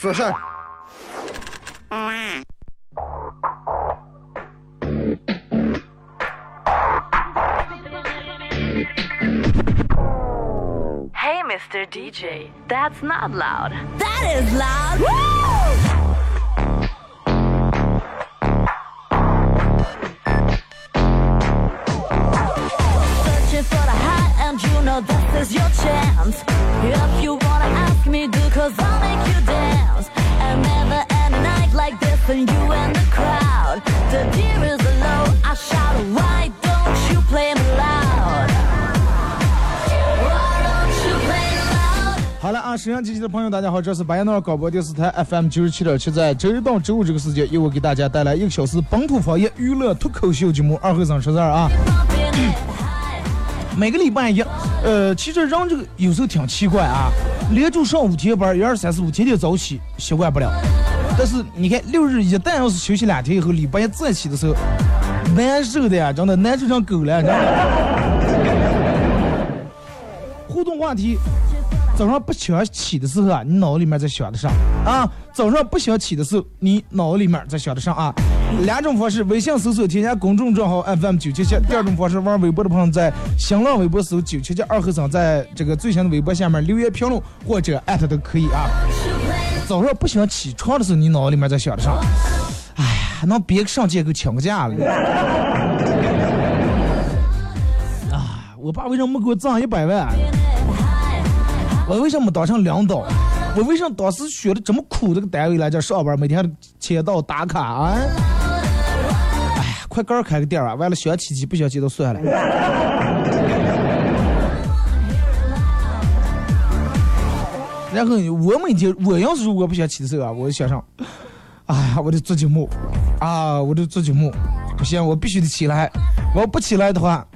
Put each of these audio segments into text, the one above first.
Hey, Mr. DJ, that's not loud. That is loud. Woo! for the high and you know this is your chance If you wanna ask me, do cause I'm and you and the crowd. The deer is low, I shout, why don't you play me loud? Why don't you play loud? 好了啊，沈阳机器的朋友，大家好，这是白彦淖尔广播电视台 FM 九十七点七，在周一到周五这个时间，由我给大家带来一个小时本土方言娱乐脱口秀节目《二和尚说事儿》啊。每个礼拜一，呃，其实人这个有时候挺奇怪啊，连住上五天班，一二三四五，天天早起习惯不了。但是你看六日一旦要是休息两天以后，礼拜一再起的时候，难受的呀，真的难受成狗了，互动话题，早上不想起的时候啊，你脑子里面在想的啥啊？早上不想起的时候，你脑子里面在想的啥啊？两种方式：微信搜索添加公众账号 FM 九七七；第二种方式，玩微博的朋友在新浪微博搜九七七二和尚，在这个最新的微博下面留言评论或者艾特都可以啊。早上不想起床的时候，你脑子里面在想的啥？哎呀，能别上街给我请个假了。啊，我爸为什么没给我涨一百万？我为什么当上领导？我为什么当时选的这么苦？这个单位来这上班，每天签到打卡啊！哎呀，快点儿开个店啊！完了想起起不想起都算了。然后我每天我要是如果不想起的时候啊，我就想上，哎呀，我得做节目，啊，我得做节目，不行，我必须得起来。我要不起来的话，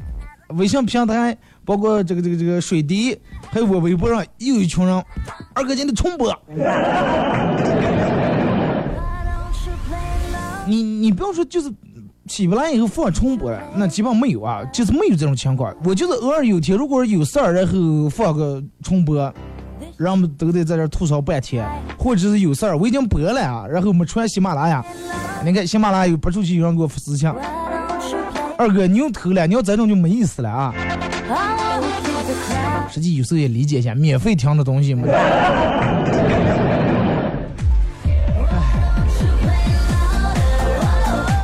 微信平台包括这个这个这个水滴，还有我微博上又一群人，二哥今天重播。你你不要说就是起不来以后放重播，那基本上没有啊，就是没有这种情况。我就是偶尔有天如果有事儿，然后放个重播，人们都得在这吐槽半天，或者是有事儿我已经播了啊，然后没传喜马拉雅，你看喜马拉雅有播出去有人给我私信，二哥你又偷了，你要这种就没意思了啊。实际有时候也理解一下，免费听的东西嘛。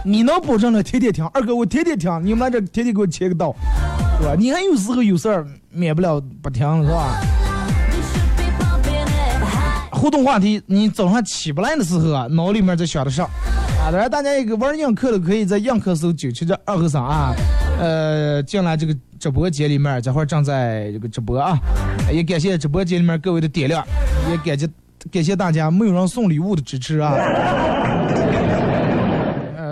你能保证了天天听？二哥，我天天听，你们来这天天给我切个刀，是吧？你看有时候有事儿免不了不听，是吧？互动话题，你早上起不来的时候啊，脑里面在想的啥？啊，当然大家一个玩映客的可以在映客搜九七这二和三啊，呃，进来这个直播间里面，这会儿正在这个直播啊，也感谢直播间里面各位的点亮，也感谢感谢大家没有人送礼物的支持啊。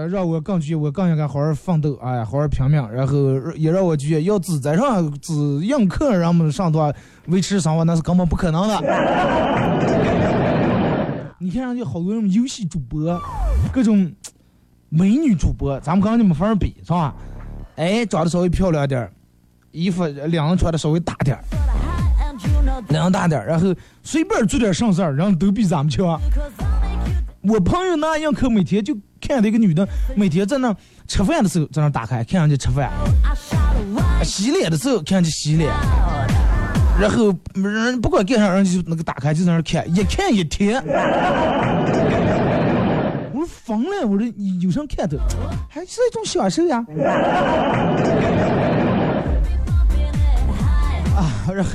让我更觉我更应该好好奋斗，哎，好好拼命，然后也让我觉要只在上只映客人们上段维持生活那是根本不可能的。你看人家好多人游戏主播，各种美女主播，咱们跟人家没法比，是吧？哎，长得稍微漂亮点儿，衣服领子穿的稍微大点儿，领子大点儿，然后随便做点上事儿，人都比咱们强。我朋友那样可每天就看到一个女的，每天在那吃饭的时候在那打开看人家吃饭，洗脸的时候看人家洗脸，然后人不管干啥，人就那个打开就在那看，一看一天。我说疯了，我说有啥看头，还是一种享受呀。啊，然后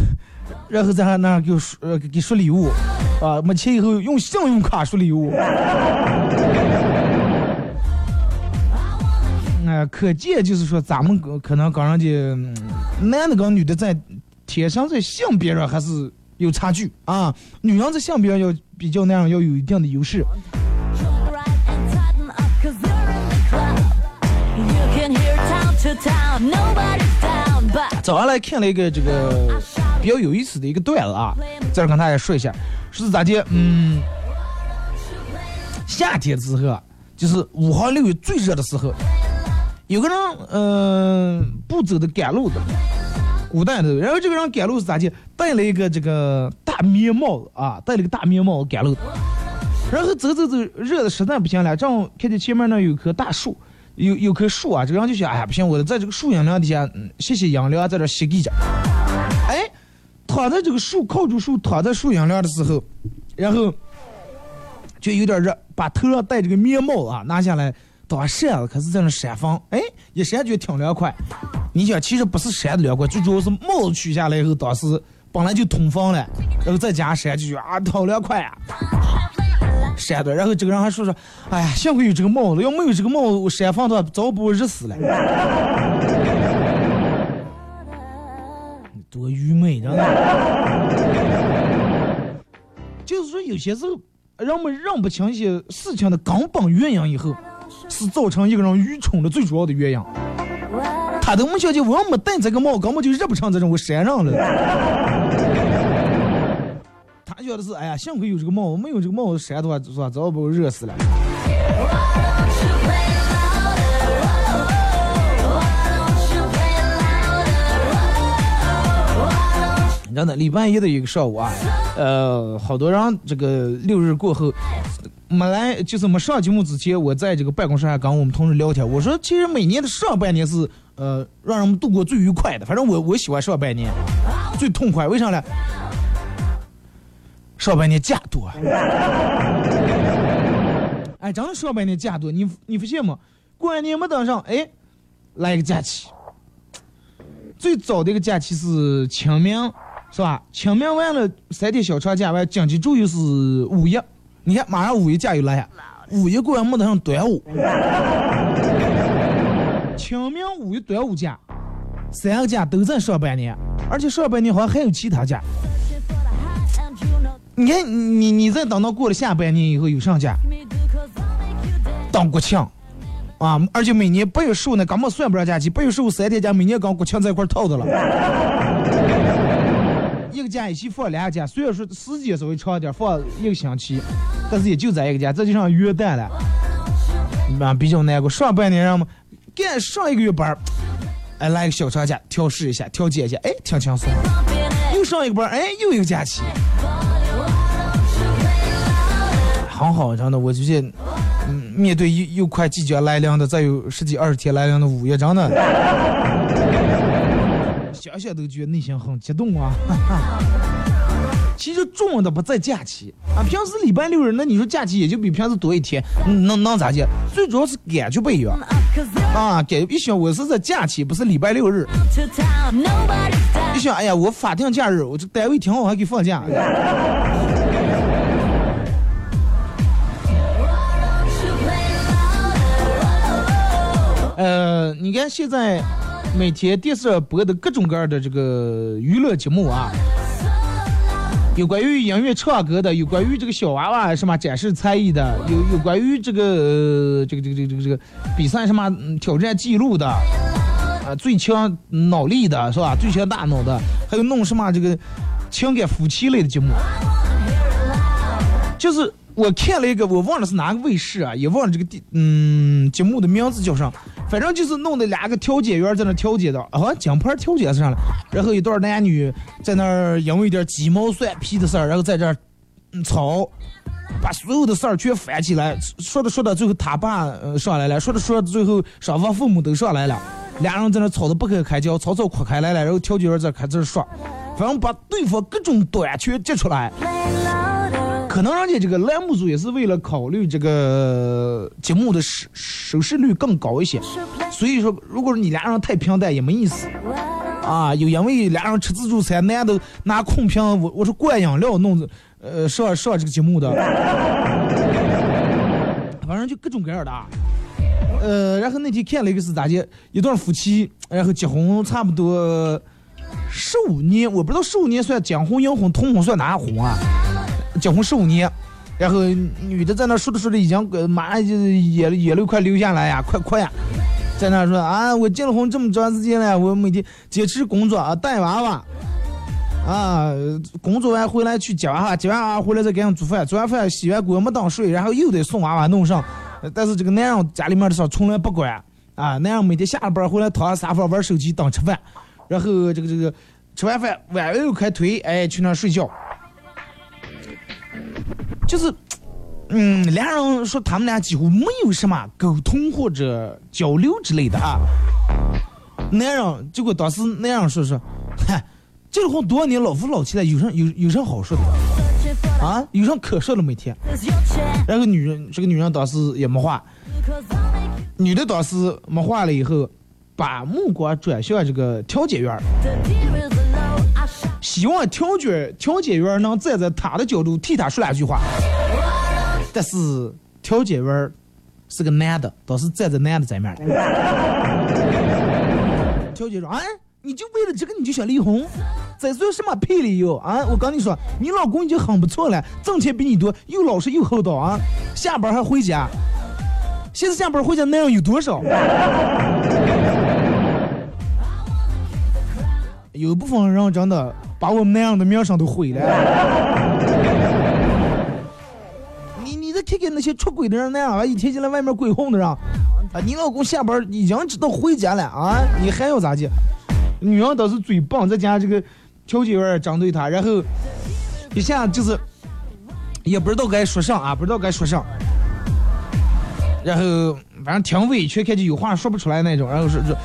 然后在那那给我说呃给说礼物，啊，没钱以后用信用卡说礼物。可见就是说咱们可能跟人家、男的跟女的在天生在性别上还是有差距啊。女人在性别上要比较那样要有一定的优势。早上来看了一个这个比较有意思的一个段子啊，在这跟大家说一下，是咋的？嗯，夏天之后啊，就是五号六月最热的时候，有个人嗯、不走的赶路的，古代的，然后这个人赶路是咋的？戴了一个这个大棉帽子啊，戴了个大棉帽子赶路，然后走走走，热的实在不行了，正好看见前面那有棵大树。有有棵树啊，这个人就想，哎呀不行，我在这个树阴凉底下，嗯，歇歇阴凉，在这歇一着。哎，躺在这个树靠住树，躺在树阴凉的时候，然后就有点热，把头上戴这个棉帽啊拿下来当扇子，可是在那扇风，哎，一扇就挺凉快。你想，其实不是扇的凉快，最主要是帽子取下来以后，当时本来就通风了，然后再加扇就啊，好凉快啊。扇的，然后这个人还说说，哎呀，幸亏有这个帽子，要没有这个帽子，我扇风的话早把我热死了。多愚昧，真的。就是说，有些时候人们认不清一些事情的根本原因以后，是造成一个人愚蠢的最主要的原因。他都没想起，我要没戴这个帽，根本就热不成这种我山上了。他觉得是，哎呀，幸亏有这个帽，没有这个帽扇的话，是吧？早把我热死了。真的，礼拜一的一个上午啊，呃，好多人这个六日过后没来，就是没上节目之前，我在这个办公室还跟我们同事聊天，我说其实每年的上半年是呃让人们度过最愉快的，反正我我喜欢上半年最痛快，为啥呢？上半年假多，哎，真的上半年假多，你你发现吗？过完年没等上，哎，来一个假期。最早的一个假期是清明，是吧？清明完了三天小长假完，紧接着又是五一。你看，马上五一假又来了，五一过完没得上端午，清明、五一、端午假，三个假都在上半年，而且上半年好像还有其他假。你看，你你再等到过了下半年以后有上假，当国庆，啊，而且每年八月十五呢根本算不上假期，八月十五三天假，每年跟国庆在一块儿套的了。一个假一起放两个假，虽然说时间稍微长一点，放一个星期，但是也就在一个假，这就像元旦了，啊，比较难过。上半年让嘛，干上一个月班，哎，来个小长假，调试一下，调节一下，哎，挺轻松。又上一个班，哎，又一个假期。很好，真的，我就觉得，嗯，面对又又快即将来临的，再有十几二十天来临的五月，真的，想想都觉得内心很激动啊。其实重要的不在假期啊，平时礼拜六日，那你说假期也就比平时多一天，能能咋的？最主要是感觉不一样啊，感觉一想我是在假期，不是礼拜六日。一想，哎呀，我法定假日，我这单位挺好，还给放假。呃，你看现在每天电视上播的各种各样的这个娱乐节目啊，有关于音乐唱歌的，有关于这个小娃娃什么展示才艺的，有有关于这个、呃、这个这个这个这个比赛什么嗯挑战记录的，啊，最强脑力的是吧？最强大脑的，还有弄什么这个情感夫妻类的节目，就是我看了一个，我忘了是哪个卫视啊，也忘了这个地嗯节目的名字叫啥，反正就是弄的两个调解员在那调解的，好像奖牌调解上了，然后一对男女在那儿因为一点鸡毛蒜皮的事儿，然后在这儿吵。把所有的事儿全翻起来，说着说着，最后他爸呃上来了，说着说着，最后双方父母都上来了，俩人在那吵得不可开交，吵吵哭开来了，然后调解员在开始说，反正把对方各种短全揭出来。可能人家这个栏目组也是为了考虑这个节目的收收视率更高一些，所以说，如果你俩人太平淡也没意思啊。有因为俩人吃自助餐，男的拿空瓶，我我说灌饮料弄着，呃，上上这个节目的，反正就各种各样的啊。呃，然后那天看了一个是咋的，一对夫妻，然后结婚差不多十五年，我不知道十五年算结婚、银婚、同婚算哪婚啊？结婚十五年，然后女的在那说着说着已经马上就眼眼泪快流下来呀，快快呀，在那说啊，我结了婚这么长时间了，我每天坚持工作啊，带娃娃。啊，工作完回来去接娃娃，接完娃娃回来再给人做饭，做完饭洗完锅没当睡，然后又得送娃娃弄上。但是这个男人家里面的事从来不管啊，男人每天下了班回来躺在沙发玩手机当吃饭，然后这个这个吃完饭碗又开推，哎去那睡觉。就是，嗯，俩人说他们俩几乎没有什么沟通或者交流之类的啊。男人结果当时那样说说，嗨，结了婚多少年，老夫老妻了，有啥有有啥好说的 啊？有啥可说的每天. 然后女人这个女人当时也没话女的当时没话了以后，把目光转向这个调解员希望调解调解员能站在他的角度替他说两句话。但是调解员是个男的，倒是站在男的这面的。调解说：“哎，你就为了这个你就想离婚？这算什么屁理由啊？我跟你说，你老公已经很不错了，挣钱比你多，又老实又厚道啊，下班还回家。现在下班回家男人有多少？有部分人真的把我们那样的名声都毁了。你你再看看那些出轨的人那样啊，一天天在外面鬼混的人，啊，你老公下班已经知道回家了啊，你还要咋地？女人倒是嘴棒，再加上这个调解员针对她，然后一下就是也不知道该说啥啊，不知道该说啥。然后反正挺委屈，看见有话说不出来那种，然后说说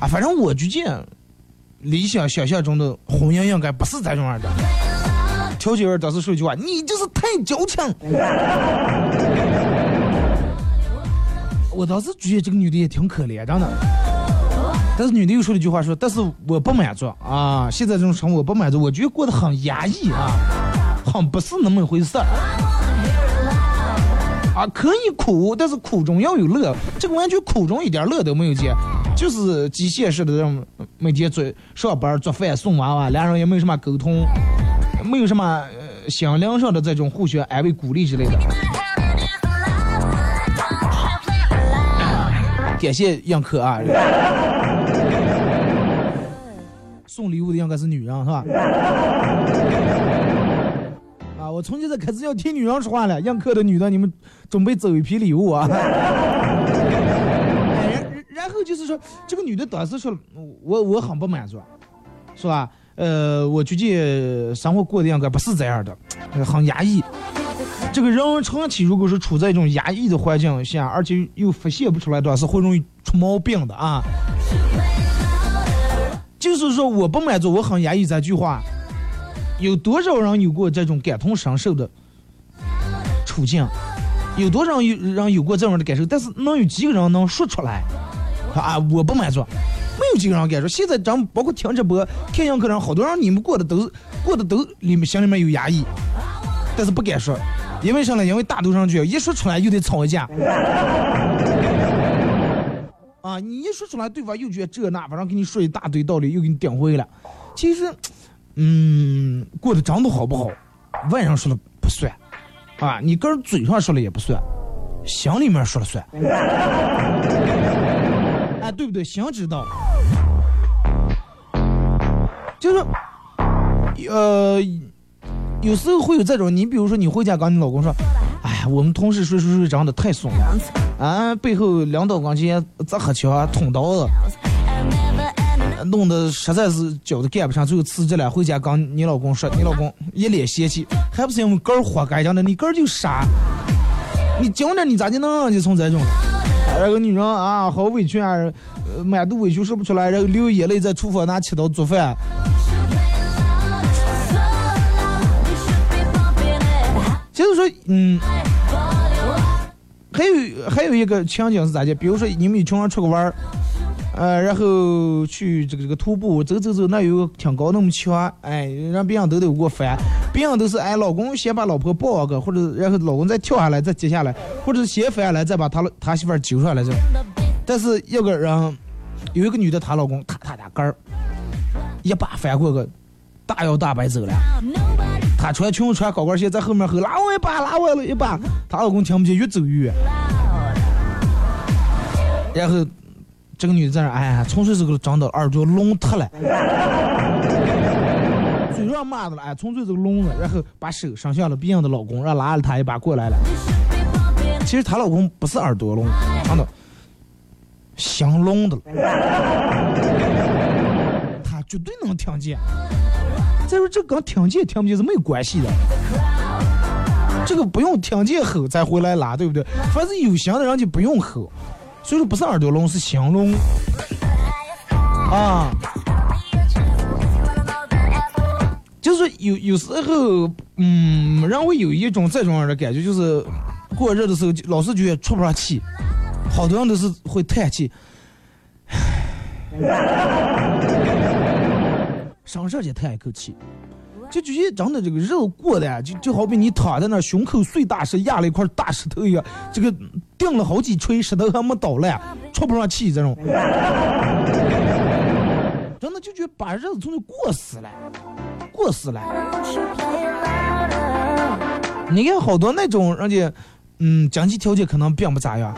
啊，反正我觉见理想想象中的婚姻应该不是这种样的。调解员当时说一句话：“你就是太矫情。”我当时觉得这个女的也挺可怜，的呢。但是女的又说了一句话说：“但是我不满足啊，现在这种生活我不满足，我觉得过得很压抑啊，很不是那么回事。”啊，可以苦，但是苦中要有乐。这个完全苦中一点乐都没有见，就是机械式的这种每天做上班、做饭、送娃娃，两人也没有什么沟通，没有什么呃心灵上的这种互相安慰、鼓励之类的。感谢杨可啊，送礼物的应该是女人是吧？啊，我从现在开始要听女人说话了。让客的女的，你们准备走一批礼物啊！哎，然然后就是说，这个女的当时说，我我很不满足，是吧？呃，我最近生活过得应该不是这样的，呃很压抑。这个人长期如果是处在一种压抑的环境下，而且又发泄不出来的话，是会容易出毛病的啊。就是说，我不满足，我很压抑这句话，有多少人有过这种感同身受的处境？有多少有人有过这样的感受？但是能有几个人能说出来？啊，我不满足，没有几个人敢说。现在咱们包括听直播、看杨课人，好多人你们过的都过的都里面心里面有压抑，但是不敢说，因为啥呢？因为大多数人觉得一说出来又得吵一架。啊，你一说出来，对方又觉得这那，反正给你说一大堆道理，又给你顶回了。其实，嗯，过得长的好不好，外人说了不算，啊，你个人嘴上说了也不算，心里面说了算。哎，对不对？心知道。就是，呃，有时候会有这种，你比如说你回家跟你老公说，哎，我们同事谁谁谁长得太怂了，啊，背后两刀光前砸黑枪捅刀子.弄得实在是脚都干不上，最后辞职了。回家跟你老公说，你老公一脸嫌弃，还不是因为哥儿活该讲的，你哥儿就傻，你讲点你咋就能让你从这种？然后女人啊，好委屈啊，呃满肚委屈说不出来，然后流眼泪在厨房拿起刀做饭。就是说，嗯，还有还有一个情景是咋的？比如说你们一群人出去玩儿，呃，然后去这个这个徒步，走走走，那有个挺高那么墙，哎，让别人都得给我翻，别人都是哎，老公先把老婆抱个，或者然后老公再跳下来再接下来，或者是先翻下来再把他他媳妇儿揪上来这。但是有个人，有一个女的，她老公踏踏踏杆儿，一把翻过个大摇大摆走了。她穿裙穿高跟鞋在后面吼拉我一把拉我一把，她老公听不见越走越远。然后这个女的在那哎呀，从这时候长到耳朵聋特了，嘴上骂的了，哎，纯粹这个聋了，然后把手伸向了别人的老公，让拉了她一把过来了。其实她老公不是耳朵聋，真的，心聋的了，他绝对能听见。再说这跟听见听不见是没有关系的，这个不用听见吼再回来拉，对不对？凡是有心的人就不用吼，所以说不是耳朵聋是心聋啊。就是有有时候，嗯，人会有一种这种样的感觉，就是过热的时候老是觉得出不上气，好多人都是会叹气，上上去叹一口气，就觉得真的这个肉过的呀，就就好比你躺在那儿胸口碎大石压了一块大石头一样，这个钉了好几锤石头还没倒烂，出不上气这种，真的就觉得把日子从这过死了，过死了。你看好多那种人家，嗯，经济条件可能并不咋样，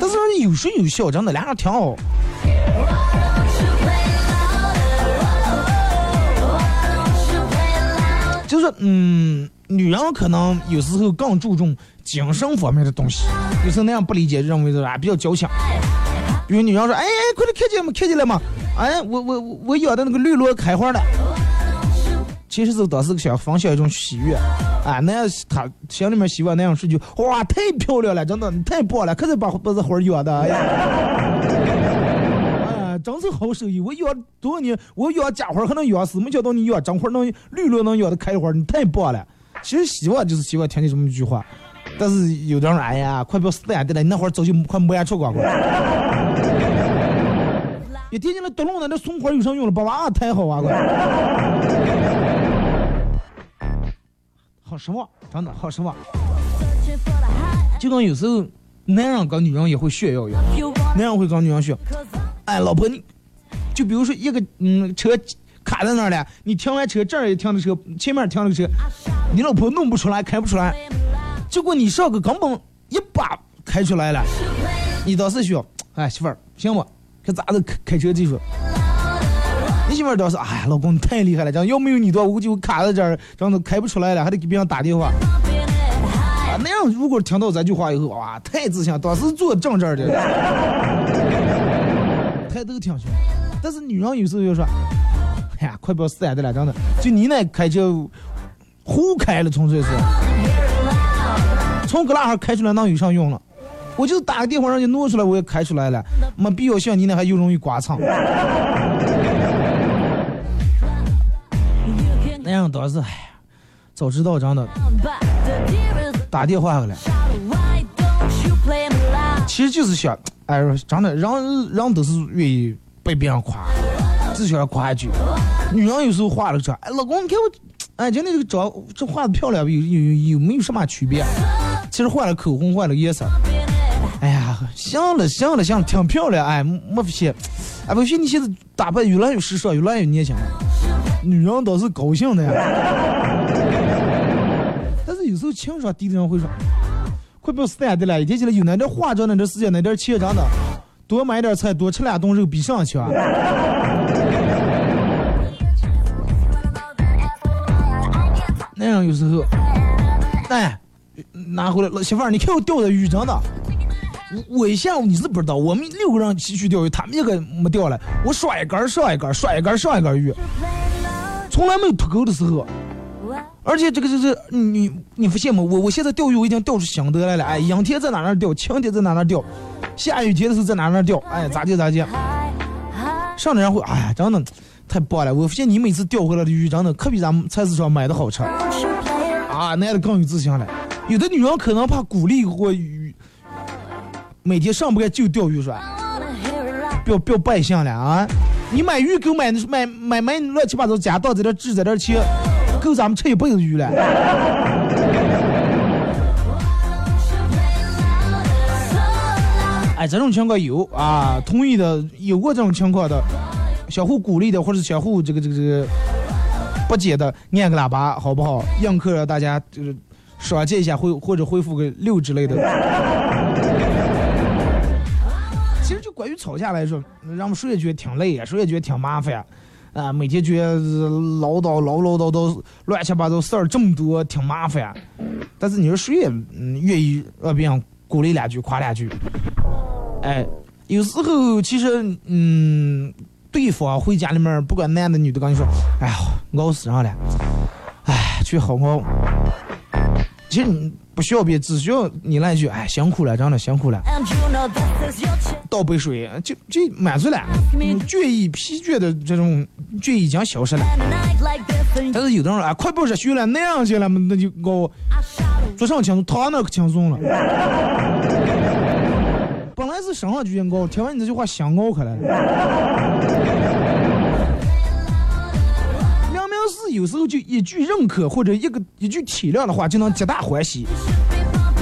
但是有说有笑，真的俩人挺好。就是嗯，女人可能有时候更注重精神方面的东西，有时候那样不理解，认为是啊比较矫情。比如女人说：“哎哎，快点看见没？看见了吗？哎，我我我养的那个绿萝开花了。”其实是当时想分享一种喜悦，啊，那样他心里面希望那样是就哇太漂亮了，真的太棒了，可是把把这花养的，哎呀，真是好手艺。我养多少年，我养假花还能养死，没想到你养真花能绿萝能养的开花，你太棒了。其实希望就是希望听你这么一句话，但是有的人哎呀，快不要死眼的了，你那会儿早就快没眼出光光。一听见那独龙的那松花有啥用了？把娃太好啊！好失望，真的好失望。就跟有时候男人跟女人也会炫耀一样，男人会跟女人炫耀，哎，老婆你，就比如说一个嗯车卡在那儿了，你停完车这儿也停的车，前面停了个车，你老婆弄不出来，开不出来，结果你上个根本一把开出来了，你当时说，哎媳妇儿行不？看咋子开开车技术？你媳妇儿倒是，哎，老公你太厉害了，这样要没有你的话，我卡在这儿，这样子开不出来了，还得给别人打电话。那样如果听到这句话以后，哇，太自信了，当时坐正这的，都挺凶。但是女人有时候就说，哎呀，快不要死眼的了，真的，就你那开车胡开了，纯粹是，从搁那哈开出来那有啥用了？我就打个电话让你挪出来，我也开出来了，没必要像你那还又容易刮蹭。那样倒是，哎呀，早知道真的打电话了。其实就是想，哎，真的，人人都是愿意被别人夸，只想夸一句。女人有时候化了妆，哎，老公，你看我，哎，今天这个妆这化的漂亮，有有有没有什么区别？其实换了口红，换了颜色。哎呀，行了行了行了，挺漂亮，哎，没些，哎，不行，你现在打扮越来越时尚，越来越年轻了，女人倒是高兴的呀。但是有时候情商低的人会说，快不要死眼的了，一天起来有那点化妆那点时间那点钱，真的，多买点菜，多吃两顿肉比上强。那样有时候，哎，拿回来了，媳妇儿，你看我钓的鱼，真的。我我一下午你是不知道，我们六个人齐去钓鱼，他们一个没钓来。我刷一杆上一杆，刷一杆上一杆鱼，从来没有脱钩的时候。而且这个就是你你发现吗？我我现在钓鱼我已经钓出心得来了。哎，阴天在哪那钓，晴天在哪哪钓，下雨天的时候在哪哪钓，哎，咋地咋地。上的人会，哎呀，真的太棒了！我发现你每次钓回来的鱼，真的可比咱们菜市场买的好吃。啊，那的更有自信了。有的女人可能怕鼓励或鱼。每天上不干就钓鱼是吧？不要不要败相了啊！你买鱼钩买买买买乱七八糟家当在这置在这切，够咱们吃一辈子鱼了。哎，这种情况有啊，同意的有过这种情况的，相互鼓励的或者相互这个这个这个不解的按个喇叭好不好？映客让大家就是爽接一下回或者回复个六之类的。其实就关于吵架来说，让我们谁也觉得挺累呀，谁也觉得挺麻烦呀。每天觉得唠叨唠唠叨叨，乱七八糟事儿这么多，挺麻烦。但是你说谁也嗯愿意让别人鼓励两句、夸两句？哎，有时候其实嗯，对方回家里面，不管男的女的，跟你说，哎呀，熬死上了，哎，去好好。其实你不需要别，只需要你来一句，哎，辛苦了，真的辛苦了.倒杯水，就就满足了，嗯倦意、疲倦的这种就已经消失了。但是有的人啊，快不热血了，那样去了，那就搞做上轻松，躺那可轻松了。本来是身上就应高，听完你这句话想熬开来了。明明是有时候就一句认可或者一个一句体谅的话，就能皆大欢喜，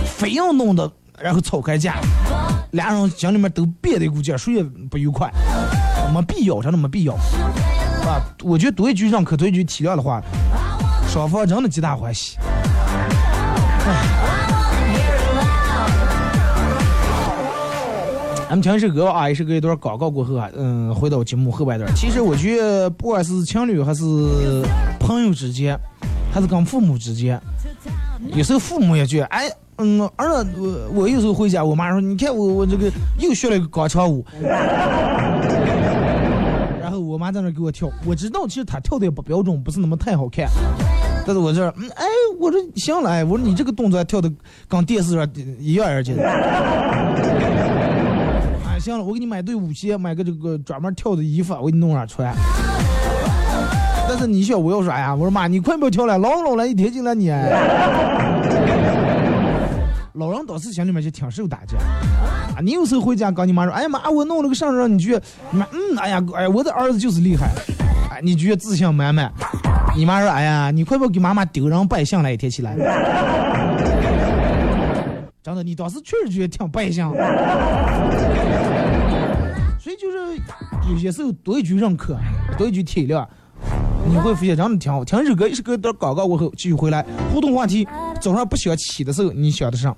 非要弄得然后吵开架，俩人心里面都憋得一股劲，谁也不愉快，没必要，真的没必要。啊，我觉得多一句认可，多一句体谅的话，双方真的皆大欢喜。咱们听一首歌啊，一首歌一段广告过后啊，嗯，回到节目后半段。其实我觉得，不管是情侣还是朋友之间，还是跟父母之间，有时候父母也觉得，哎，嗯，儿子，我我有时候回家，我妈说，你看我我这个又学了一个广场舞，我妈在那给我跳，我知道其实她跳的也不标准，不是那么太好看，但是我这，嗯，哎，我说行了，哎，我说你这个动作跳的跟电视上一样而且。啊，行了，我给你买对舞鞋，买个这个专门跳的衣服，我给你弄上穿。但是你想我要说，哎呀，我说妈，你快不要跳了，老老了，一天进来你。老人当时心里面就挺受打击啊！你有时候回家跟你妈说，哎呀妈，我弄了个啥让你去，你妈嗯，哎呀，哎呀，我的儿子就是厉害，哎，你觉得自信满满。你妈说，哎呀，你快不给妈妈丢人拜相了，一天起来。真的，你当时确实觉得挺败相，所以就是有些时候多一句认可，多一句体谅，你会发现真的挺好。听首歌，一首歌到广告过后继续回来互动话题。早上不想起的时候，你想得上。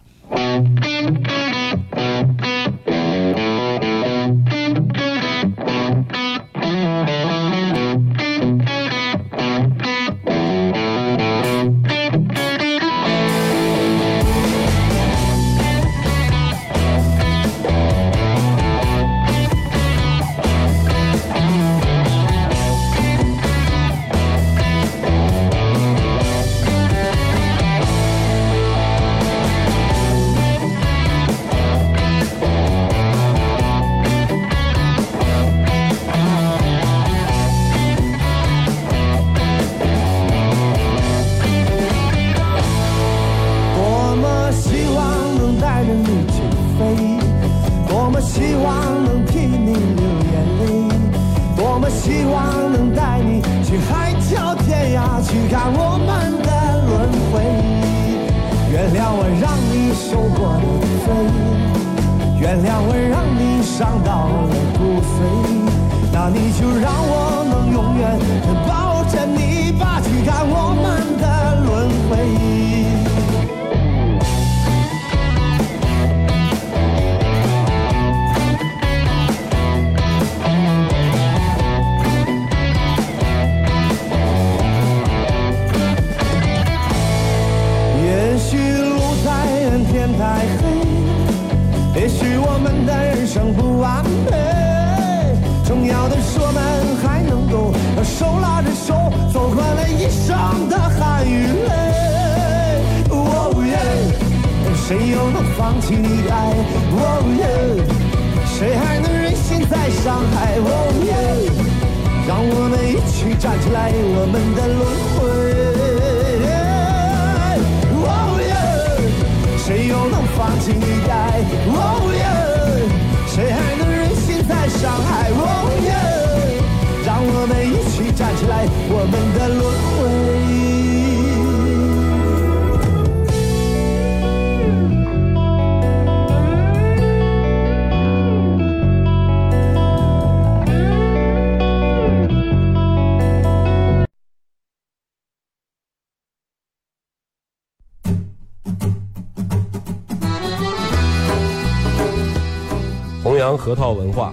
希望能带你去海角天涯去看我们的轮回。原谅我让你受过的罪，原谅我让你伤到了骨髓，那你就让我能永远的抱着你吧，去看我们的轮回。的是我们还能够手拉着手走完了一生的汗与泪。哦耶，谁又能放弃你的爱？哦耶，谁还能忍心再伤害？哦耶，让我们一起站起来，我们的轮回。哦耶，谁又能放弃你的爱？哦耶，谁还能伤害我耶！让我们一起站起来，我们的轮回。弘扬核桃文化。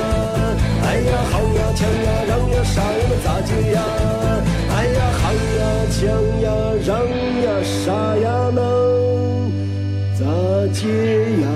哎呀，好呀，抢呀，让呀，啥呀，那咋接呀？哎呀，好呀，抢呀，让呀，啥呀，能咋接呀？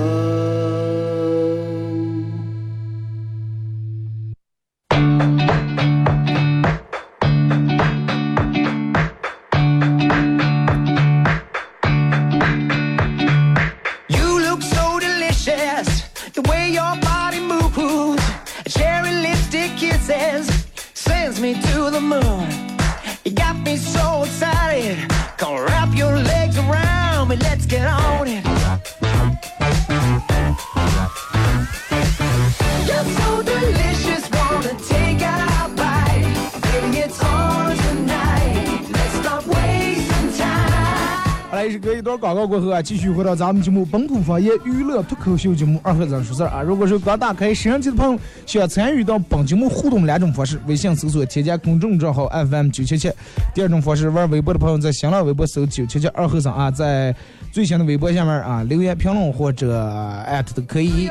这一段广告过后啊，继续回到咱们节目《本土方言娱乐脱口秀》节目二和尚说事儿啊。如果是刚打开摄像机的朋友，想参与到本节目互动两种方式：微信搜索添加公众账号 FM 九七七；第二种方式，玩微博的朋友在新浪微博搜九七七二和尚啊，在最新的微博下面啊留言评论或者艾特都可以。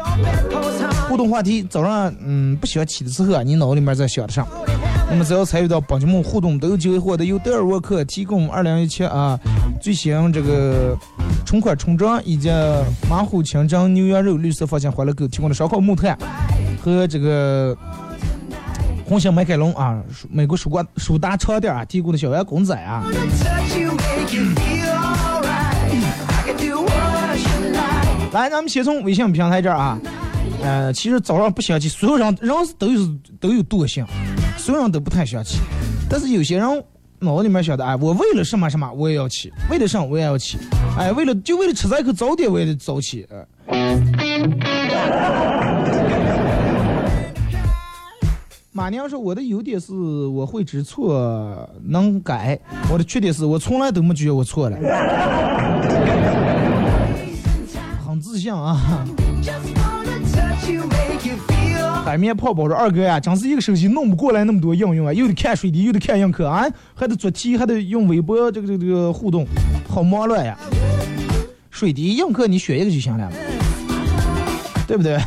互动话题：早上嗯不想起的时候，你脑里面在想的啥？那么只要参与到本节目互动，都有机会获得由德尔沃克提供二零一七啊最新这个春款春装以及马虎清蒸牛羊肉绿色放心欢乐购提供的烧烤木炭和这个红星迈凯龙啊美国舒瓜舒达床垫啊提供的小圆公仔啊。来，咱们先从微信平台这儿啊，呃，其实早上不想起，所有人人都有都有惰性。所有人都不太想起，但是有些人脑子里面想的，哎，我为了什么什么我也要起，为了什么我也要起，哎，为了就为了吃这口早点我也得早起。马娘说我的优点是我会知错能改，我的缺点是我从来都没觉得我错了，很自信啊。海绵泡泡说：“二哥呀，真是一个手机弄不过来那么多应用啊，又得看水滴，又得看映客啊，还得做题，还得用微博这个这个这个互动，好忙乱呀。水滴映客你选一个就行了，对不对？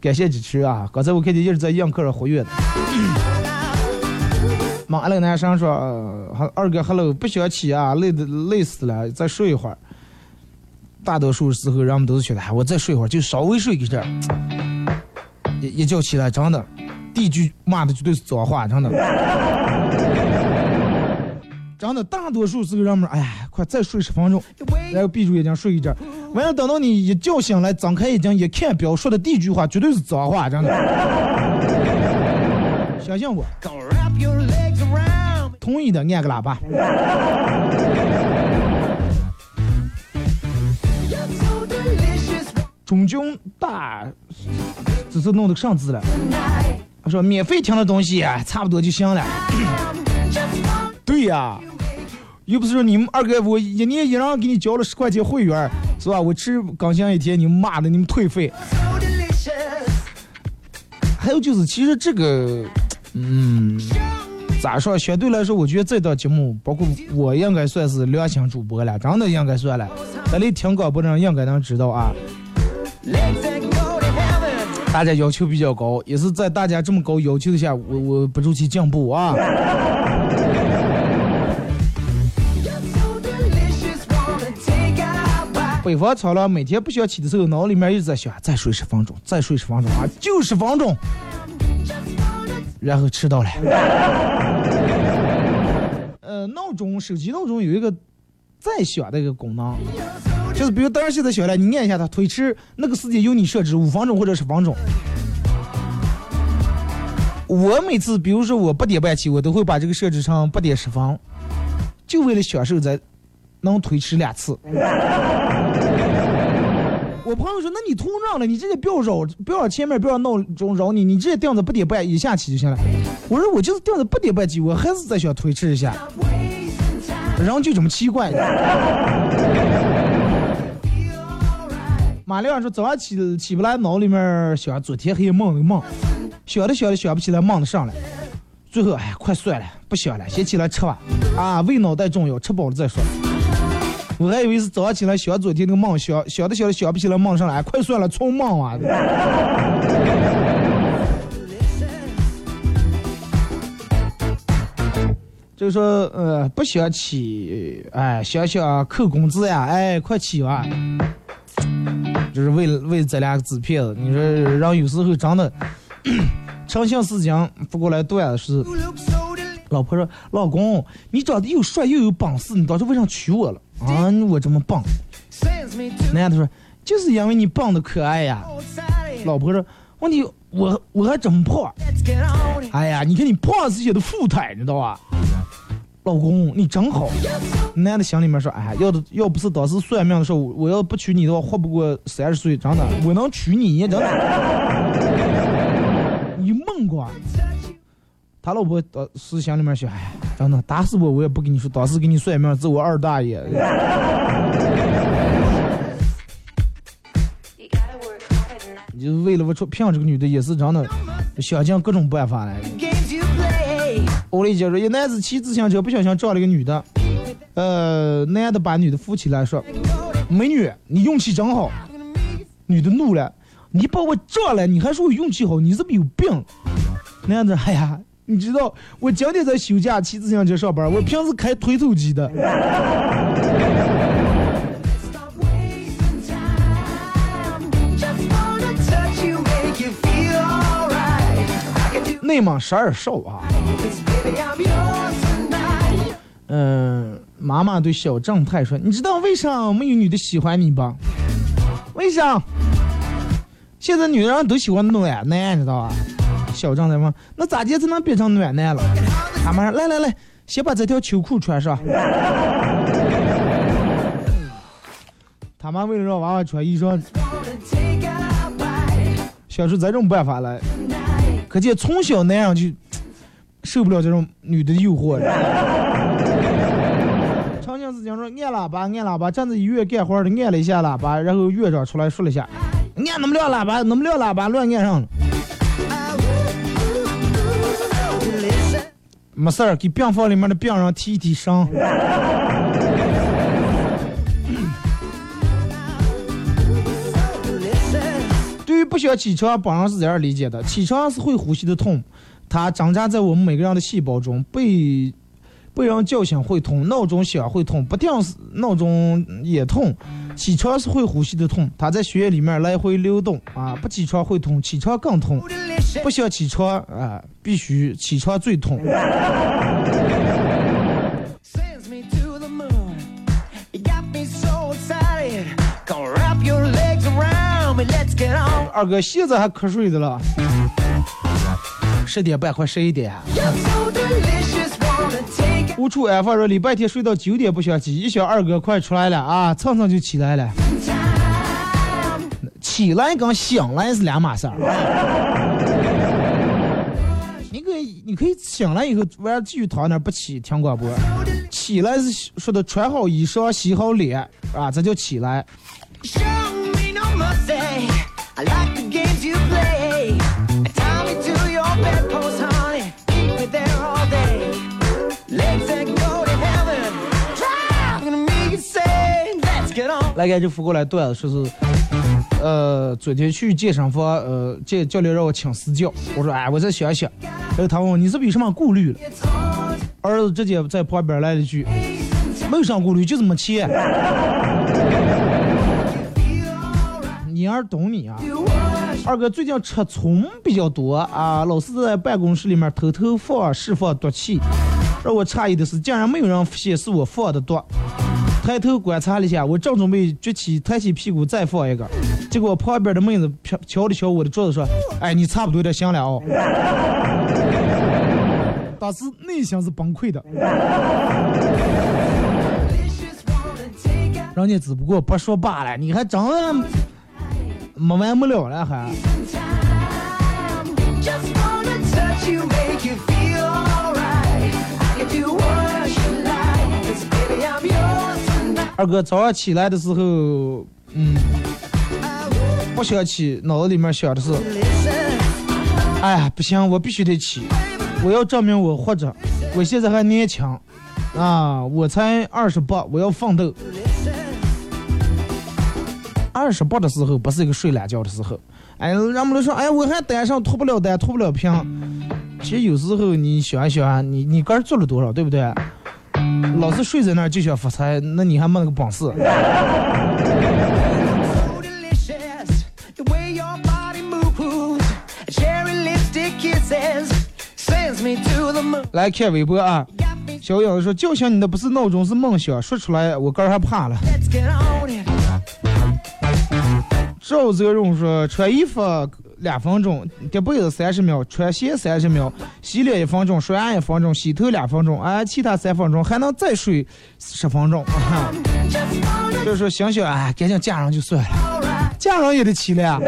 感谢支持啊！刚才我看见一直在映客上活跃的。马了男生说：二哥，hello，不想起啊，累的累死了，再睡一会儿。大多数时候人们都是觉得，我再睡一会儿，就稍微睡一点。”一觉起来，真的，第一句骂的绝对是脏话，真的，真的，大多数是个人们，哎呀，快再睡十分钟，然后闭住眼睛睡一觉，完了等到你一觉醒来，张开眼睛一看表，说的第一句话绝对是脏话，真的，相信我，同意的按个喇叭。中军大，只是弄的上字了。他说免费听的东西差不多就行了。对呀，又不是说你们二哥我一年一人给你交了十块钱会员，是吧？我吃刚兴一天，你们骂的你们退费。还有就是，其实这个，嗯，咋说？相对来说，我觉得这档节目，包括我应该算是良心主播了，真的应该算了。这里听广播的人应该能知道啊。大家要求比较高，也是在大家这么高要求下，我我不住去进步啊。北方苍狼每天不想起的时候，脑里面一直在想，再睡十分钟，再睡十分钟啊，就十分钟，然后迟到了。呃，闹钟，手机闹钟有一个再响的一个功能。就是比如当然现在小了，你按一下它推迟那个时间由你设置五分钟或者十分钟。我每次比如说我八点半起，我都会把这个设置成八点十分，就为了享受在能推迟两次。我朋友说，那你通胀了，你直接不要绕，不要前面不要闹钟绕你，你直接定在八点半以下起就行了。我说我就是定在八点半起，我还是在想推迟一下，人就这么奇怪。马亮说早上起起不来，脑里面想昨天黑夜梦的梦，想的想的想不起来，梦的上来，最后哎快算了，不想了，先起来吃吧。啊，胃脑袋重要，吃饱了再说。我还以为是早上起来想昨天那个梦，想想的想的想不起来，梦上来，快算了，冲梦啊！就说，呃，不想起，哎，想想扣工资呀，哎，快起吧。就是为了为咱俩个纸片子，你说人有时候真的诚信事情不过来段子是，老婆说，老公，你长得又帅又有本事，你当初为啥娶我了？啊，我这么棒。男的说，就是因为你棒的可爱呀。老婆说，问题我我还真胖。哎呀，你看你胖是些的富态，你知道吧？老公，你真好。男的心里面说：“哎，要的要不是当时算命的时候，我要不娶你的话，活不过三十岁，真的，我能娶你，真的。你梦过？他老婆当时心里面想：哎，真的，打死我我也不跟你说，当时给你算命是我二大爷。你就为了我出骗这个女的，也是真的，想尽各种办法来。”我理解说，一男子骑自行车不小心撞了一个女的，呃，男的把女的扶起来说：“美女，你运气真好。”女的怒了：“你把我撞了，你还说我运气好，你是不是有病？”男的：“哎呀，你知道我今天在休假骑自行车上班，我平时开推土机的。”内蒙十二少啊。嗯，妈妈对小正太说：“你知道为啥没有女的喜欢你吧？为啥？现在女人都喜欢暖男，你知道吧？”小正太问：“那咋地才能变成暖男了？”他妈说：“来来来，先把这条秋裤穿上。”他妈为了让娃娃穿衣裳，想出这种办法来，可见从小男人就。受不了这种女的诱惑。长庆是讲说按喇叭，按喇叭，站在医院干活的按了一下喇叭，然后院长出来说了一下，按那么亮喇叭，那么亮喇叭乱按上了。没事儿，给病房里面的病人提一提伤。对于不需要起床，本人是这样理解的：起床是会呼吸的痛。它挣扎在我们每个人的细胞中，被被人叫醒会痛，闹钟响会痛，不定时闹钟也痛，起床是会呼吸的痛，它在血液里面来回流动啊，不起床会痛，起床更痛，不想起床啊，必须起床最痛。二哥现在还瞌睡的了。十点半快十一点。无处安放说礼拜天睡到九点不想起，一想二哥快出来了啊，蹭蹭就起来了。起来跟醒来是两码事儿。你可以你可以醒来以后晚上继续躺那不起听广播。起来是说的穿好衣裳洗好脸啊，这叫起来。来，赶紧扶过来段子，说是，呃，昨天去健身房，呃，健教练让我请私教，我说，哎，我再想想。然后他问我，你是不是有什么顾虑了？儿子直接在旁边来了句，没有啥顾虑，就是没钱。你儿懂你啊？二哥最近吃葱比较多啊，老是在办公室里面偷偷放释放毒气，让我诧异的是，竟然没有人发现是我放的毒。抬头观察了一下，我正准备举起抬起屁股再放一个，结果旁边的妹子瞧了瞧我的桌子说：“哎，你差不多得行了哦。”当时内心是崩溃的，人家只不过不说罢了，你还真。没完没了了还。二哥早上起来的时候，嗯，不想起，脑子里面想的是，哎呀，不行，我必须得起，我要证明我活着，我现在还年轻，啊，我才二十八，我要奋斗。二十八的时候不是一个睡懒觉的时候，哎，人们都说，哎，我还单上脱不了单，脱不了贫。其实有时候你想一想，你你个儿做了多少，对不对？老是睡在那儿就想发财，那你还没个本事。来看微博啊，小影子说叫醒你的不是闹钟，是梦想。说出来我哥还怕了。赵泽荣说穿衣服。两分钟，叠被子三十秒，穿鞋三十秒，洗脸一分钟，刷牙一分钟，洗头两分钟，哎，其他三分钟还能再睡十分钟。啊、Just wanna 就是说想想，哎，赶紧嫁人就算了，嫁人也得起来啊。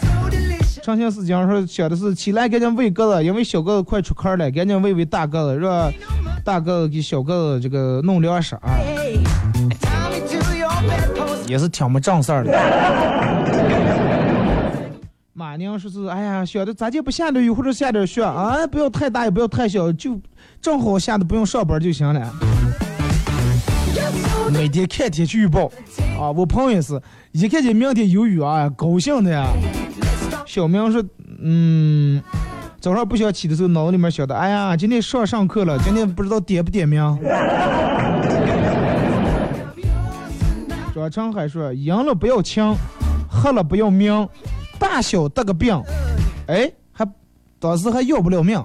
so delicious. 长相思讲说想的是起来赶紧喂鸽子，因为小鸽子快出壳了，赶紧喂喂大鸽子，让大鸽子给小鸽子这个弄粮食啊，也是挺没正事儿的。马娘说是，哎呀，小的咋就不下点雨或者下点雪啊？不要太大也不要太小，就正好下的不用上班就行了。每天看天气预报啊，我朋友也是，一看见明天有雨啊，高兴的呀。小明说，嗯，早上不想起的时候，脑子里面想的，哎呀，今天上上课了，今天不知道点不点名。转成还说，赢了不要亲，喝了不要命，大小得个病，哎，还当时还要不了命。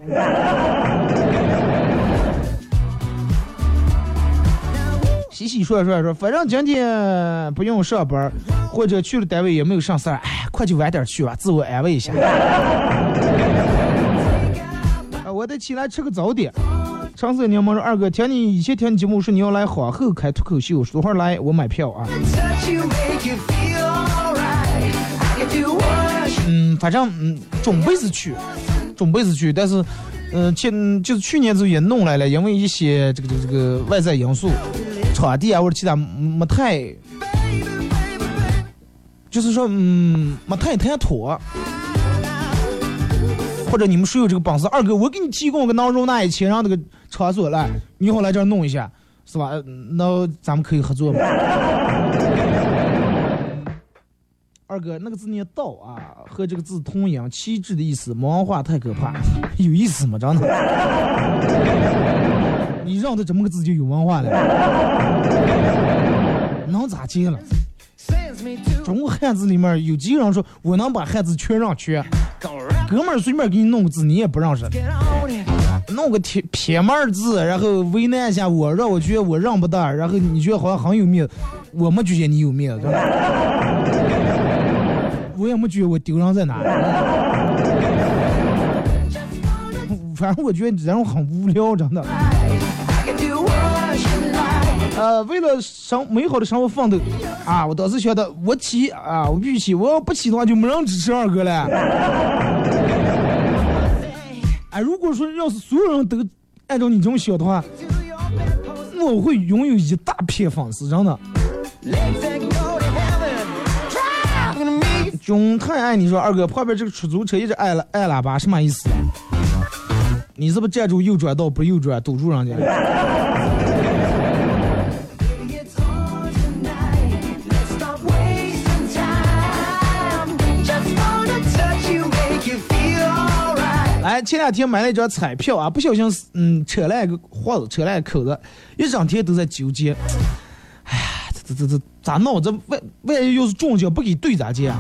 洗洗涮涮说，反正今天不用上班，或者去了单位也没有上事儿，哎，快就晚点去吧，自我安慰一下。啊，我得起来吃个早点。长色柠檬说，二哥，听你以前听你节目说你要来皇后开脱口秀，说会儿来，我买票啊。嗯，反正嗯，准备是去，准备是去，但是，嗯、前就是去年时候也弄来了，因为一些这个这个这个外在因素，场地啊或者其他没太，就是说嗯没太谈妥，或者你们谁有这个本事，二哥我给你提供个囊容纳一千让这个场所来，你好来这儿弄一下，是吧？呃那咱们可以合作吗？二哥，那个字念道啊，和这个字同音，旗帜的意思。没文化太可怕，有意思吗？真的？你让他怎么个字就有文化了，能咋接了中国汉字里面有几个人说我能把汉字全让全，哥们儿随便给你弄个字你也不认识.弄个撇撇门儿字，然后为难一下我，让我觉得我让不得，然后你觉得好像很有面子，我没觉得你有面子，我也没觉得我丢人在哪。反正我觉得这种很无聊，真的。呃，为了生美好的生活奋斗啊！我当时觉得我起啊，我必须起，我要不起的话就没人支持二哥了。哎，如果说要是所有人都按照你这么想的话，我会拥有一大片粉丝，真的。穷太爱你说二哥旁边这个出租车一直按了按喇叭，什么意思？你是不是站住右转道不右转，堵住人家？Alright. 来，前两天买了一张彩票啊，不小心嗯扯烂一个豁子，扯烂口子，一整天都在纠结。哎呀，这这这这咋弄？这万万一要是中奖不给兑咋接啊？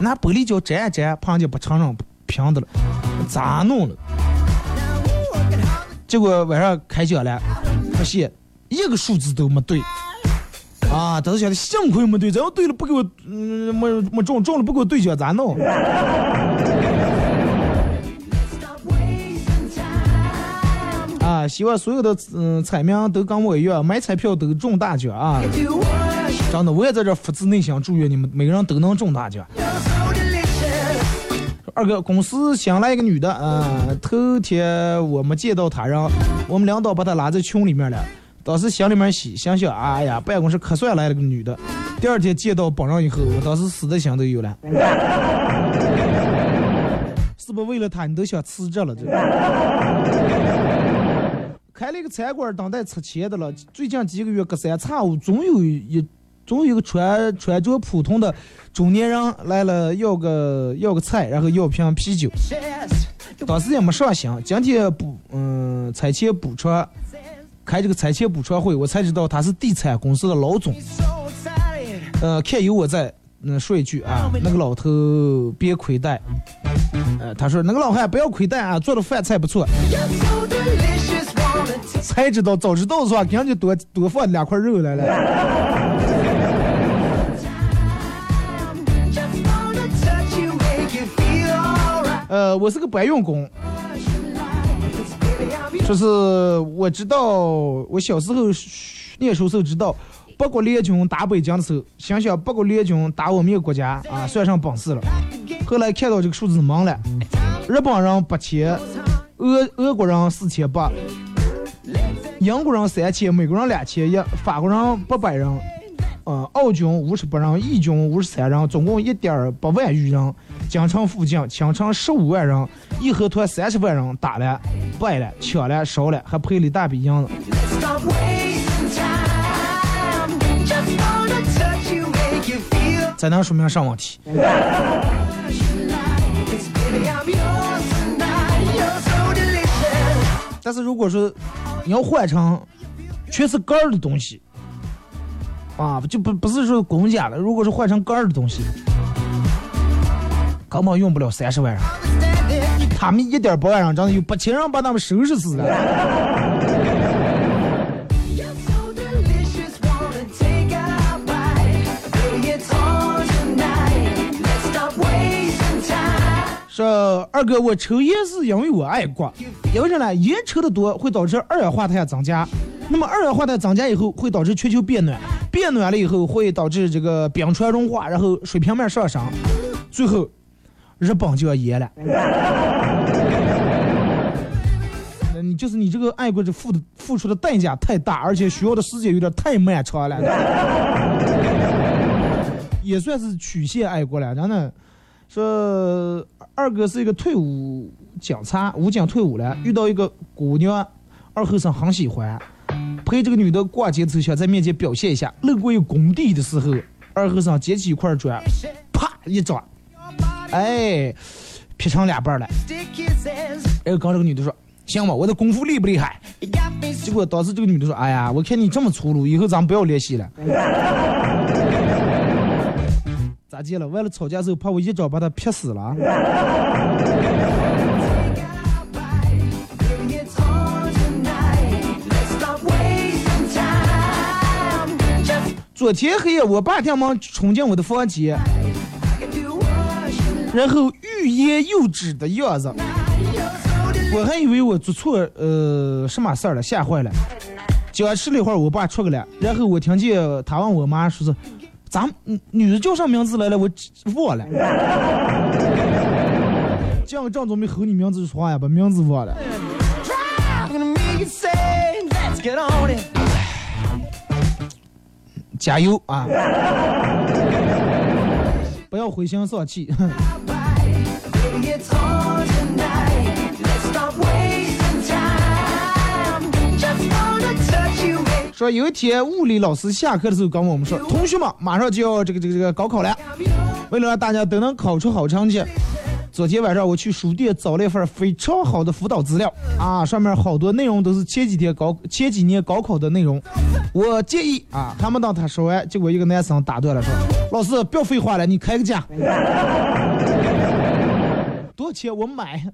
拿玻璃胶粘一粘，怕人家不承认平的了，咋弄了？结果晚上开奖了，发现一个数字都没对。啊，当时想的幸亏没对，只要对了不给我，嗯，没没中，中了不给我兑奖咋弄？希望所有的嗯彩民都跟我一样，买彩票都中大奖啊！真的，我也在这发自内心祝愿你们每个人都能中大奖。二哥，公司新来一个女的，嗯，头天我没见到她，然后我们领导把她拉在群里面了。当时心里面喜想想，哎呀，办公室可算来了个女的。第二天见到本人以后，我当时死的心都有了。是不是为了她，你都想辞职了？这开了一个餐馆，等待拆迁的了。最近几个月隔三差五，总有一总有一个穿穿着普通的中年人来了，要个要个菜，然后要瓶啤酒。当时也没上心，今天补嗯拆迁补偿开这个拆迁补偿会，我才知道他是地产公司的老总。呃，看有我在，嗯，说一句啊，那个老头别亏待。呃，他说那个老汉不要亏待啊，做的饭菜不错。才知道，早知道是吧？赶紧多多放两块肉来了。呃，我是个搬运工，说是我知道，我小时候念书时候知道，八国联军打北京的时候，想想八国联军打我们一个国家啊，算上本事了。后来看到这个数字懵了，日本人八千，俄俄国人四千八，英国人三千，美国人两千一，法国人八百人，呃，澳军五十八人，义军五十三人，总共一点八万余人。京城附近，清城十五万人，义和团三十万人打了、败了、抢了、烧了，还赔了一大笔银子。再能说明啥问题？但是如果说你要换成全是杆儿的东西，啊，就不不是说公家的，如果是换成杆儿的东西。根本用不了三十万人，他们一点保安人，真的有八千人把他们收拾死了。说二哥，我抽烟是因为我爱国，因为啥呢？烟抽的多会导致二氧化碳增加，那么二氧化碳增加以后会导致全球变暖，变暖了以后会导致这个冰川融化，然后水平面上升，最后。日本就要淹了，你就是你这个爱国者付的付出的代价太大，而且需要的时间有点太漫长了，也算是曲线爱国了。真的，说二哥是一个退伍警察，武警退伍了，遇到一个姑娘，二后生很喜欢，陪这个女的逛街头，想在面前表现一下。路过一个工地的时候，二后生捡起一块砖，啪一抓。哎，劈成两半了。然后刚这个女的说：“行吧，我的功夫厉不厉害？”结果当时这个女的说：“哎呀，我看你这么粗鲁，以后咱们不要联系了。”咋接了？为了吵架时候，怕我一招把他劈死了。昨天黑夜，我爸他们冲进我的房间。然后欲言又止的样子，我还以为我做错呃什么事儿了，吓坏了。僵持了一会儿，我爸出来了，然后我听见他问我妈说是，咱女的叫啥名字来了？我忘了。这样正准备吼你名字说话呀，把名字忘了。加油啊！不要灰心丧气。说有一天物理老师下课的时候跟我们说，同学们马上就要这个这个这个高考了，为了让大家都能考出好成绩，昨天晚上我去书店找了一份非常好的辅导资料啊，上面好多内容都是前几天高前几年高考的内容。我建议啊，还没等他说完，结果一个男生打断了说：“老师，不要废话了，你开个价，多少钱我买。”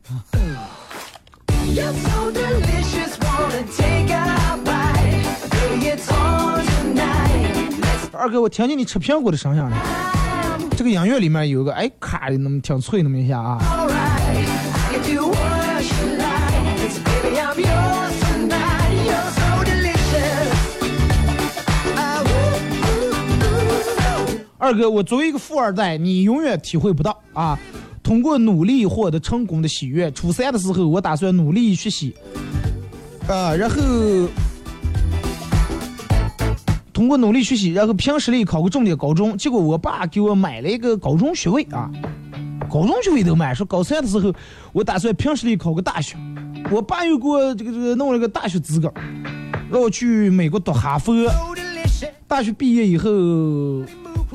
二哥，我听见你吃苹果的声音了。这个音乐里面有一个，哎，咔，那么挺脆那么一下啊。二哥，我作为一个富二代，你永远体会不到啊。通过努力获得成功的喜悦。初三的时候，我打算努力学习啊，然后。通过努力学习，然后凭实力考个重点高中。结果我爸给我买了一个高中学位啊，高中学位都买。说高三的时候，我打算凭实力考个大学。我爸又给我这个这个弄了个大学资格，让我去美国读哈佛。大学毕业以后，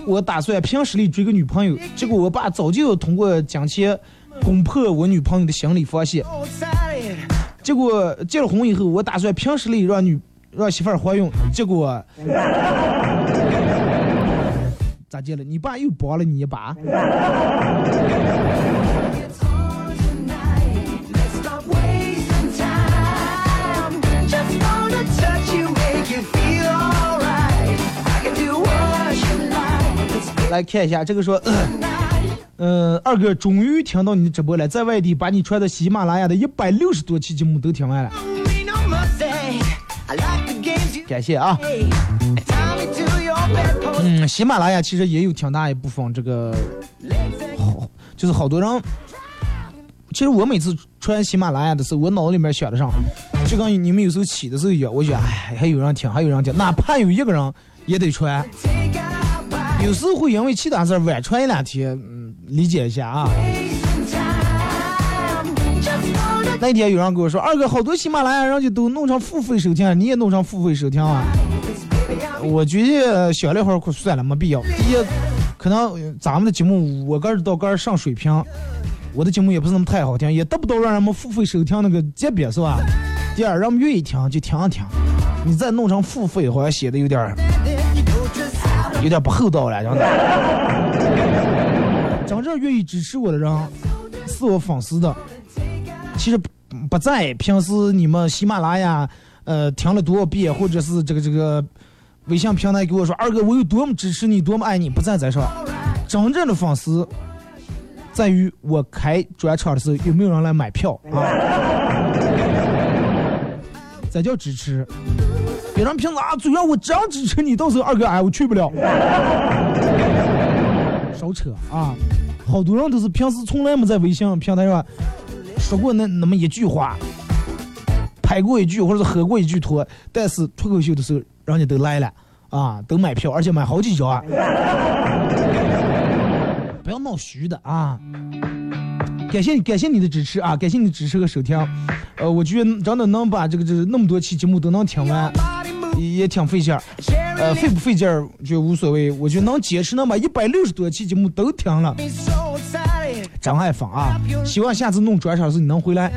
我打算凭实力追个女朋友。结果我爸早就通过金钱攻破我女朋友的心理防线。结果结了婚以后，我打算凭实力让女让媳妇儿怀孕，结果 咋结了？你爸又帮了你一把。来看一下这个说，嗯、呃，二哥终于听到你的直播了，在外地把你传的喜马拉雅的一百六十多期节目都听完了。感谢啊。嗯，喜马拉雅其实也有挺大一部分这个，好，就是好多人。其实我每次穿喜马拉雅的时候，我脑子里面想的上，就跟你们有时候起的时候一样，我觉得哎，还有人听，还有人听，哪怕有一个人也得穿。有时候会因为其他事儿晚穿一两天，嗯，理解一下啊。那天有人跟我说，二哥，好多喜马拉雅人就都弄成付费收听，你也弄成付费收听啊？我觉得想了会儿，可算了，没必要。第一，可能咱们的节目我个儿到个儿上水平，我的节目也不是那么太好听，也达不到让人们付费收听那个级别，是吧？第二，人们愿意听就听一听，你再弄成付费，好像显得有点儿有点不厚道了，真的。真正愿意支持我的人，是我粉丝的。其实不在平时你们喜马拉雅，呃，听了多少遍，或者是这个这个微信平台给我说，二哥我有多么支持你，多么爱你，不在在上。真正的粉丝，在于我开专场的时候有没有人来买票啊？这叫支持。别人平时啊，嘴上我这样支持你，到时候二哥哎我去不了，少扯啊！好多人都是平时从来没在微信平台上说过那那么一句话，拍过一句或者是喝过一句脱，但是脱口秀的时候人家都来了啊，都买票，而且买好几张啊！不要闹虚的啊！感谢感谢你的支持啊！感谢你的支持和收听，呃，我觉得真的能把这个这那么多期节目都能听完，也挺费劲儿。呃，费不费劲儿就无所谓，我觉得能坚持能把一百六十多期节目都听了，张爱芳啊！希望下次弄专场时你能回来。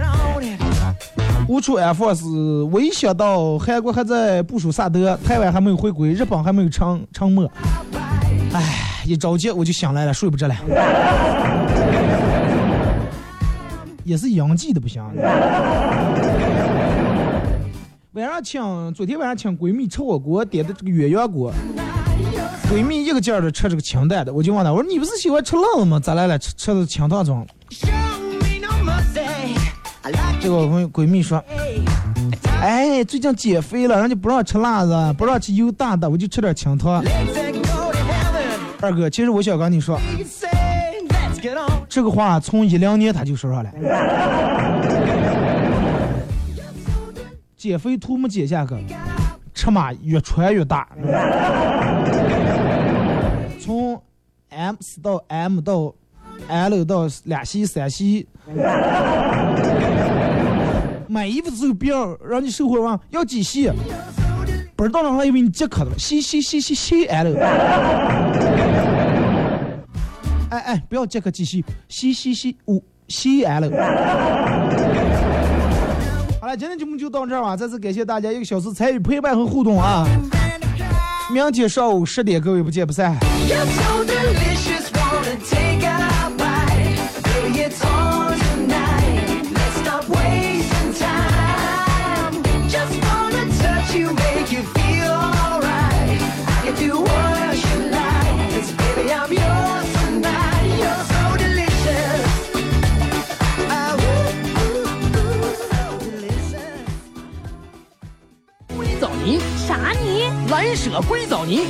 无处安放是我一想到韩国还在部署萨德，台湾还没有回归，日本还没有沉沉没，哎，一着急我就想来了，睡不着了。也是阳季的不行。晚上请，昨天晚上请闺蜜吃火锅，点的这个鸳鸯锅。闺蜜一个劲儿的吃这个清淡的，我就问她，我说你不是喜欢吃辣的吗？咋来了？吃吃的清汤装。这个我闺蜜说，哎，最近减肥了，人家不让吃辣的，不让吃油大的，我就吃点清汤。二哥，其实我想跟你说.这个话从一两年他就说上来，减肥图没减下去，尺码越穿越大。从 M 四到 M 到 L 到两系三系，买衣服的时候别让让你售货员要几系，不知道人还以为你接客的了，系系系系系 L。哎哎，不要接客几系，西西西五西 L。好了，今天节目就到这儿吧，再次感谢大家一个小时参与陪伴和互动啊！明天上午十点，各位不见不散。啥泥？蓝舍硅藻泥。